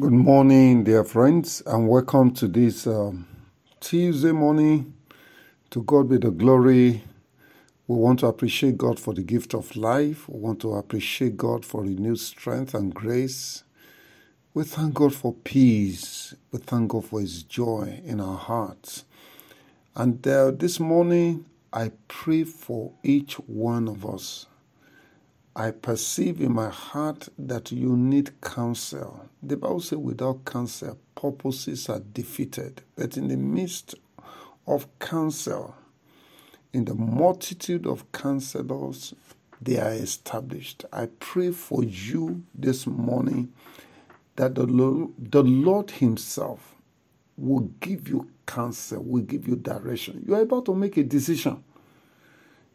Good morning, dear friends, and welcome to this um, Tuesday morning. To God be the glory. We want to appreciate God for the gift of life. We want to appreciate God for renewed strength and grace. We thank God for peace. We thank God for His joy in our hearts. And uh, this morning, I pray for each one of us I perceive in my heart that you need counsel. The Bible says, without counsel, purposes are defeated. But in the midst of counsel, in the multitude of counselors, they are established. I pray for you this morning that the Lord, the Lord Himself will give you counsel, will give you direction. You are about to make a decision.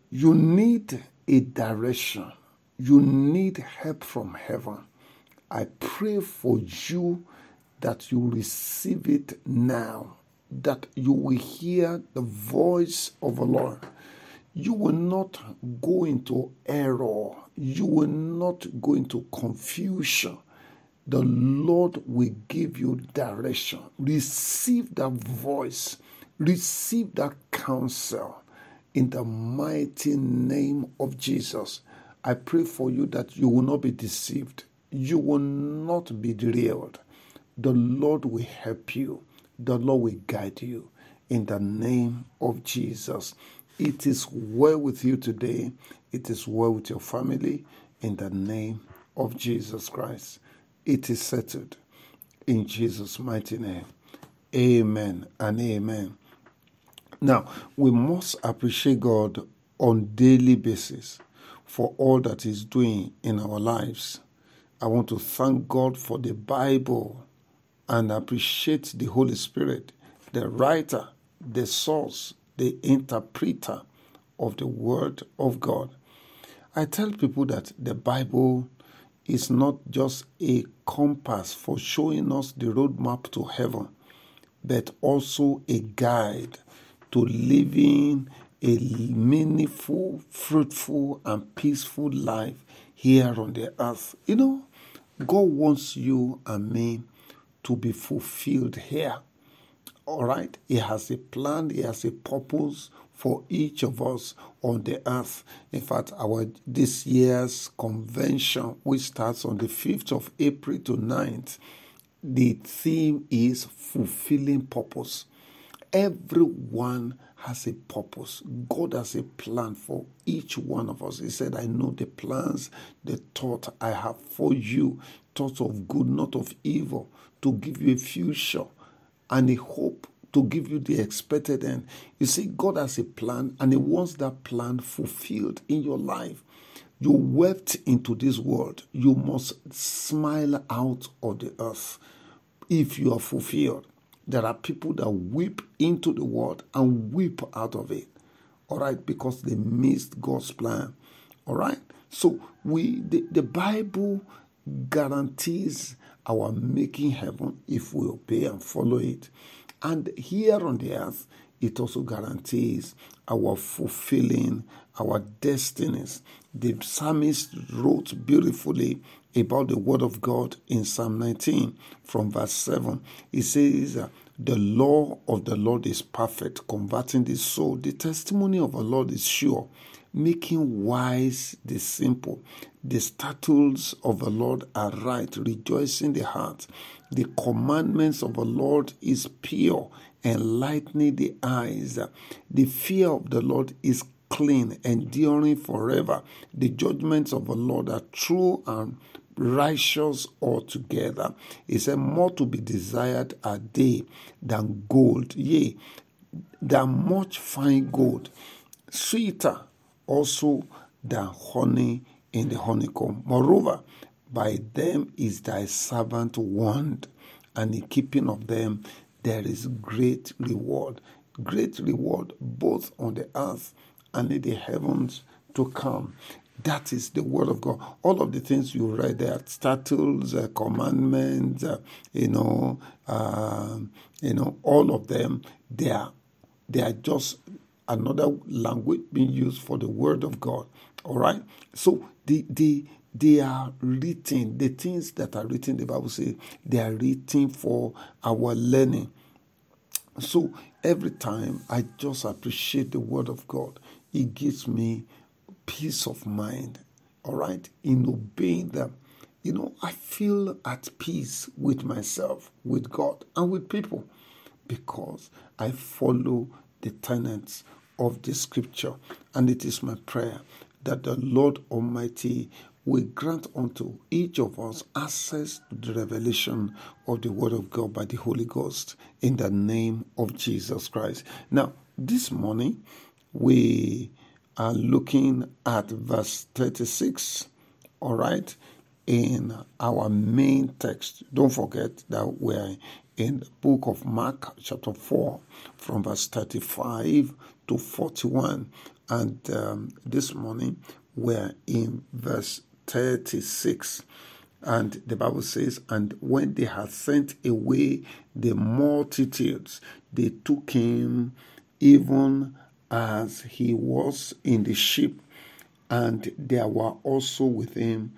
You need a direction you need help from heaven. I pray for you that you receive it now, that you will hear the voice of the Lord. You will not go into error, you will not go into confusion. The Lord will give you direction. Receive that voice, receive that counsel in the mighty name of Jesus. I pray for you that you will not be deceived. You will not be derailed. The Lord will help you. The Lord will guide you in the name of Jesus. It is well with you today. It is well with your family in the name of Jesus Christ. It is settled in Jesus' mighty name. Amen and amen. Now, we must appreciate God on daily basis for all that He's doing in our lives. I want to thank God for the Bible and appreciate the Holy Spirit, the writer, the source, the interpreter of the Word of God. I tell people that the Bible is not just a compass for showing us the roadmap to heaven, but also a guide to living a meaningful, fruitful, and peaceful life here on the earth. You know, God wants you and me to be fulfilled here. All right? He has a plan, He has a purpose for each of us on the earth. In fact, our this year's convention, which starts on the 5th of April to 9th, the theme is fulfilling purpose. Everyone has a purpose. God has a plan for each one of us. He said, I know the plans, the thought I have for you, thoughts of good, not of evil, to give you a future and a hope to give you the expected end. You see, God has a plan and He wants that plan fulfilled in your life. You wept into this world. You must smile out of the earth if you are fulfilled. There are people that weep into the world and weep out of it. All right, because they missed God's plan. All right. So we the, the Bible guarantees our making heaven if we obey and follow it. And here on the earth, it also guarantees our fulfilling our destinies. The psalmist wrote beautifully about the word of God in Psalm 19 from verse 7. It says, The law of the Lord is perfect, converting the soul. The testimony of the Lord is sure, making wise the simple. The statutes of the Lord are right, rejoicing the heart. The commandments of the Lord is pure, enlightening the eyes. The fear of the Lord is clean, enduring forever. The judgments of the Lord are true and righteous altogether. He said, More to be desired are they than gold, yea, than much fine gold, sweeter also than honey in the honeycomb. Moreover, by them is thy servant warned, and in keeping of them there is great reward. Great reward both on the earth and in the heavens to come. That is the word of God. All of the things you read there, statutes, uh, commandments, uh, you know, uh, you know, all of them, they are, they are just another language being used for the word of God. All right. So the the they are written. The things that are written, the Bible says, they are written for our learning. So every time I just appreciate the word of God, it gives me peace of mind. All right, in obeying them, you know, I feel at peace with myself, with God, and with people because I follow the tenets of the scripture. And it is my prayer that the Lord Almighty will grant unto each of us access to the revelation of the Word of God by the Holy Ghost in the name of Jesus Christ. Now, this morning we are looking at verse 36, all right, in our main text. Don't forget that we're in the book of Mark, chapter 4, from verse 35 to 41. And um, this morning we're in verse 36. And the Bible says, And when they had sent away the multitudes, they took him even as he was in the ship, and there were also with him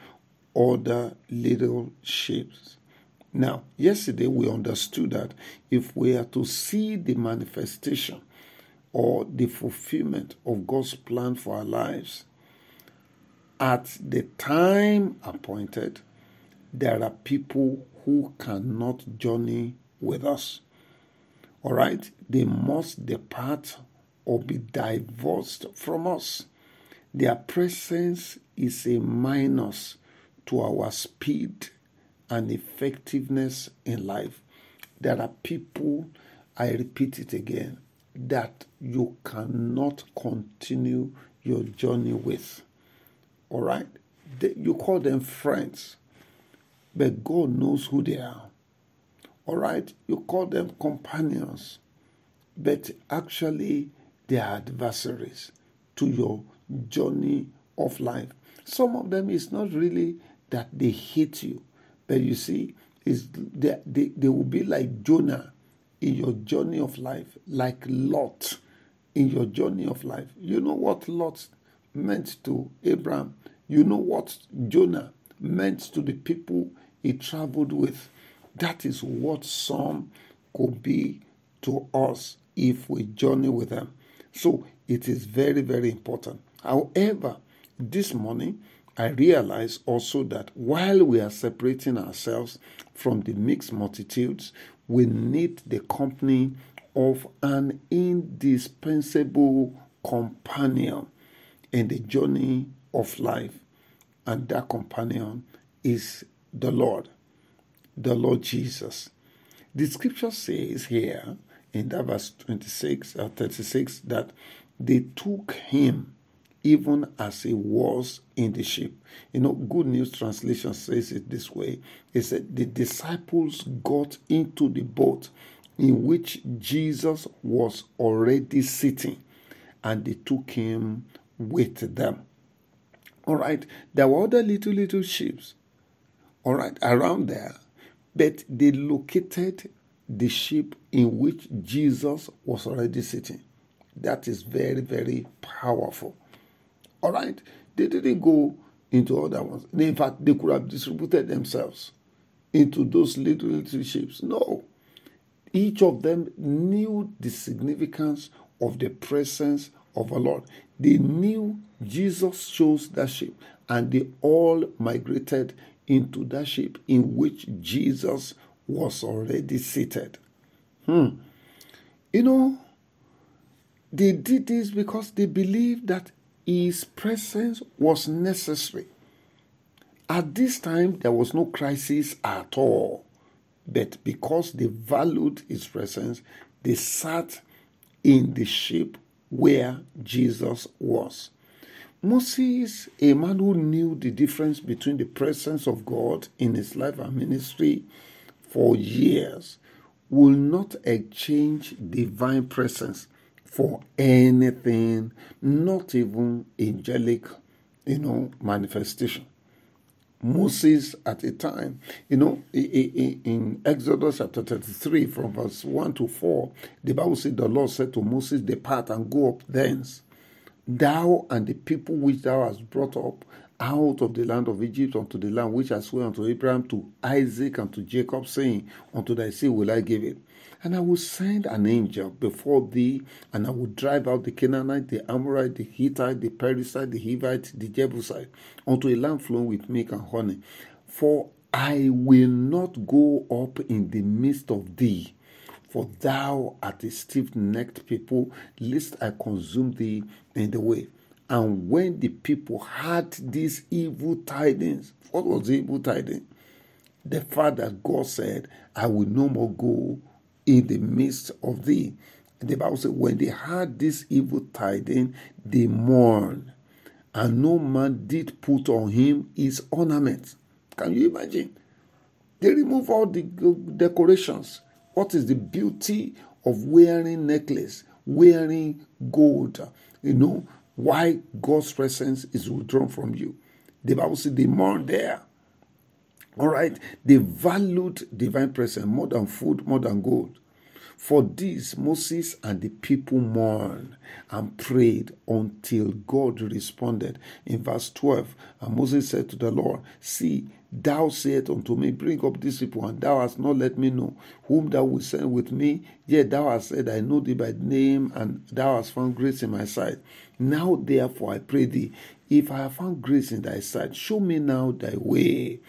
other little ships. Now, yesterday we understood that if we are to see the manifestation or the fulfillment of God's plan for our lives, at the time appointed, there are people who cannot journey with us. All right? They must depart or be divorced from us. Their presence is a minus to our speed and effectiveness in life. There are people, I repeat it again, that you cannot continue your journey with. All right? They, you call them friends, but God knows who they are. All right? You call them companions, but actually they are adversaries to your journey of life. Some of them is not really that they hate you, but you see, is they, they, they will be like Jonah in your journey of life, like Lot in your journey of life. You know what Lot meant to Abraham. You know what Jonah meant to the people he traveled with. That is what some could be to us if we journey with them. So it is very, very important. However, this morning, I realize also that while we are separating ourselves from the mixed multitudes, we need the company of an indispensable companion in the journey of life. And that companion is the Lord, the Lord Jesus. The scripture says here in that verse 26 or uh, 36 that they took him even as he was in the ship. You know, Good News Translation says it this way it said, The disciples got into the boat in which Jesus was already sitting, and they took him with them. All right, there were other little, little ships, all right, around there, but they located the ship in which Jesus was already sitting. That is very, very powerful. All right, they didn't go into other ones. In fact, they could have distributed themselves into those little, little ships. No. Each of them knew the significance of the presence of the Lord. They knew Jesus chose that ship, and they all migrated into that ship in which Jesus was already seated. Hmm. You know, they did this because they believed that his presence was necessary. At this time, there was no crisis at all. But because they valued his presence, they sat in the ship where Jesus was. Moses, a man who knew the difference between the presence of God in his life and ministry for years, will not exchange divine presence for anything, not even angelic, you know, manifestation. Moses at a time, you know, in Exodus chapter 33, from verse 1 to 4, the Bible said, The Lord said to Moses, Depart and go up thence thou and the people which thou hast brought up out of the land of Egypt unto the land which I swore unto Abraham, to Isaac, and to Jacob, saying, Unto thy seed will I give it. And I will send an angel before thee, and I will drive out the Canaanite, the Amorite, the Hittite, the Perizzite, the Hivite, the Jebusite, unto a land flowing with milk and honey. For I will not go up in the midst of thee, for thou art a stiff necked people, lest I consume thee in the way. And when the people heard these evil tidings, what was the evil tidings? The fact that God said, I will no more go in the midst of thee. And the Bible said, when they heard this evil tidings, they mourned, and no man did put on him his ornament. Can you imagine? They remove all the decorations. What is the beauty of wearing necklace, wearing gold? You know why God's presence is withdrawn from you. The Bible says they mourn there. All right, they valued divine presence more than food, more than gold. For this, Moses and the people mourned and prayed until God responded. In verse 12, and Moses said to the Lord, See, thou sayest unto me, Bring up these people, and thou hast not let me know whom thou wilt send with me. Yet thou hast said, I know thee by name, and thou hast found grace in my sight. Now, therefore, I pray thee, if I have found grace in thy sight, show me now thy way,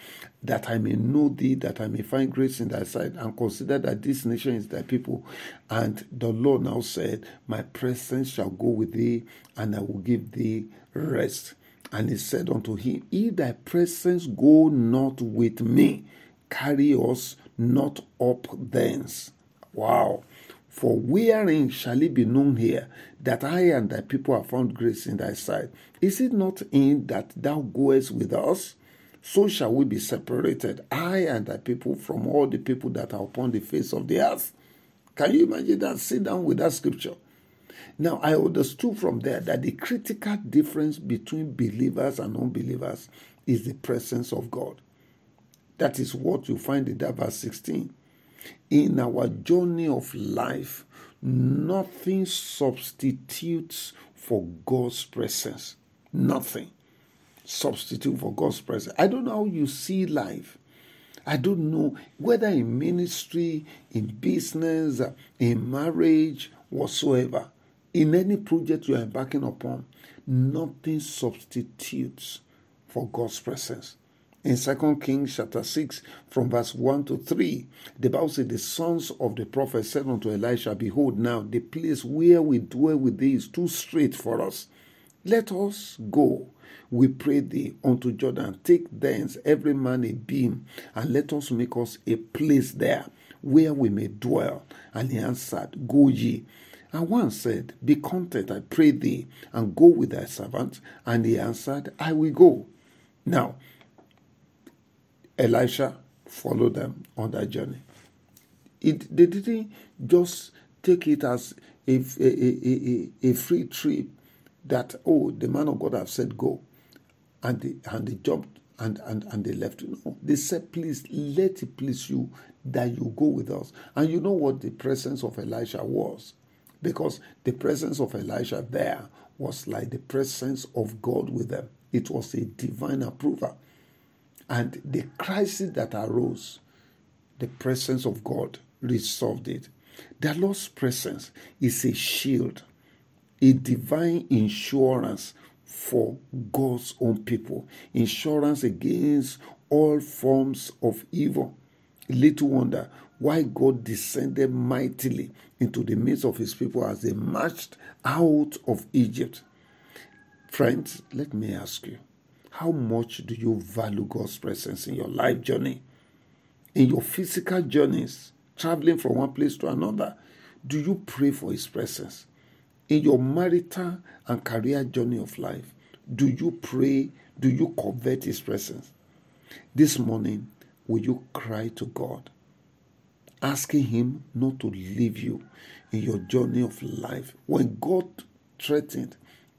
that I may know thee, that I may find grace in thy sight, and consider that this nation is thy people. And the Lord now said, My presence shall go with thee, and I will give thee rest. And he said unto him, If thy presence go not with me, carry us not up thence. Wow. For wherein shall it be known here that I and thy people have found grace in thy sight? Is it not in that thou goest with us? So shall we be separated, I and thy people, from all the people that are upon the face of the earth. Can you imagine that? Sit down with that scripture. Now, I understood from there that the critical difference between believers and unbelievers is the presence of God. That is what you find in that verse 16 in our journey of life, nothing substitutes for God's presence. Nothing substitute for God's presence. I don't know how you see life. I don't know whether in ministry, in business, in marriage, whatsoever, in any project you are embarking upon, nothing substitutes for God's presence in 2 Kings chapter 6, from verse 1 to 3, the Bible says, The sons of the prophet said unto Elisha, Behold, now the place where we dwell with thee is too strait for us. Let us go, we pray thee, unto Jordan. Take thence every man a beam, and let us make us a place there where we may dwell. And he answered, Go ye. And one said, Be content, I pray thee, and go with thy servant. And he answered, I will go. Now, Elisha followed them on that journey. It, they didn't just take it as a, a, a, a, free trip that, oh, the man of God have said go. And they, and they jumped and, and, and they left. No, they said, please let it please you that you go with us. And you know what the presence of Elisha was? Because the presence of Elisha there was like the presence of God with them. It was a divine approval. And the crisis that arose, the presence of God resolved it. The Lord's presence is a shield, a divine insurance for God's own people, insurance against all forms of evil. Little wonder why God descended mightily into the midst of his people as they marched out of Egypt. Friends, let me ask you how much do you value God's presence in your life journey? In your physical journeys, traveling from one place to another, do you pray for His presence? In your marital and career journey of life, do you pray? Do you covet His presence? This morning, will you cry to God, asking Him not to leave you in your journey of life? When God threatened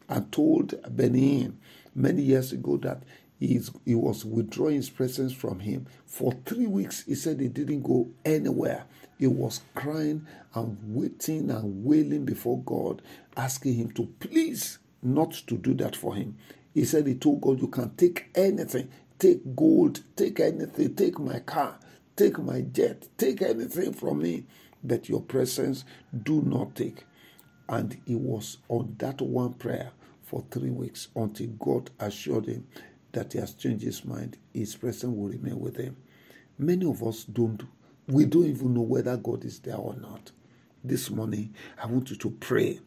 and told Benny many years ago that he, he was withdrawing his presence from him. For three weeks, he said he didn't go anywhere. He was crying and waiting and wailing before God, asking him to please not to do that for him. He said he told God, You can take anything. Take gold, take anything, take my car, take my jet, take anything from me. But your presence do not take. And he was on that one prayer for three weeks until God assured him that he has changed his mind. His presence will remain with him. Many of us don't, we don't even know whether God is there or not. This morning, I want you to pray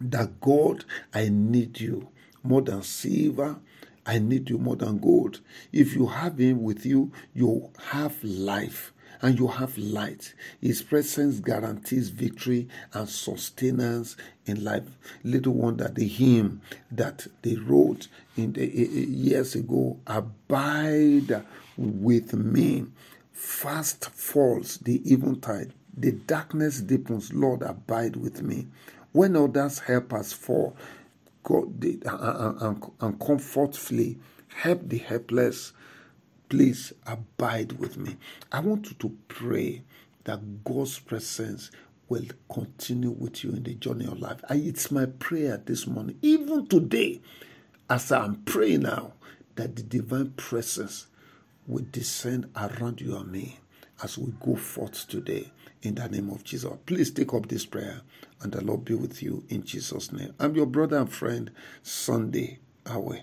that God, I need you more than silver. I need you more than gold. If you have Him with you, you have life and you have light. His presence guarantees victory and sustenance in life. Little wonder the hymn that they wrote in the eh, eh, years ago, abide with me. Fast falls the eventide. The darkness deepens. Lord, abide with me. When others help us fall, And, and comfort flee, help the helpless please abide with me. I want you to pray that God's presence will continue with you in the journey of life. it's my prayer this morning, even today, as I'm praying now, that the divine presence will descend around you and me as we go forth today in the name of Jesus. Please take up this prayer and the Lord be with you in Jesus' name. I'm your brother and friend, Sunday Awe.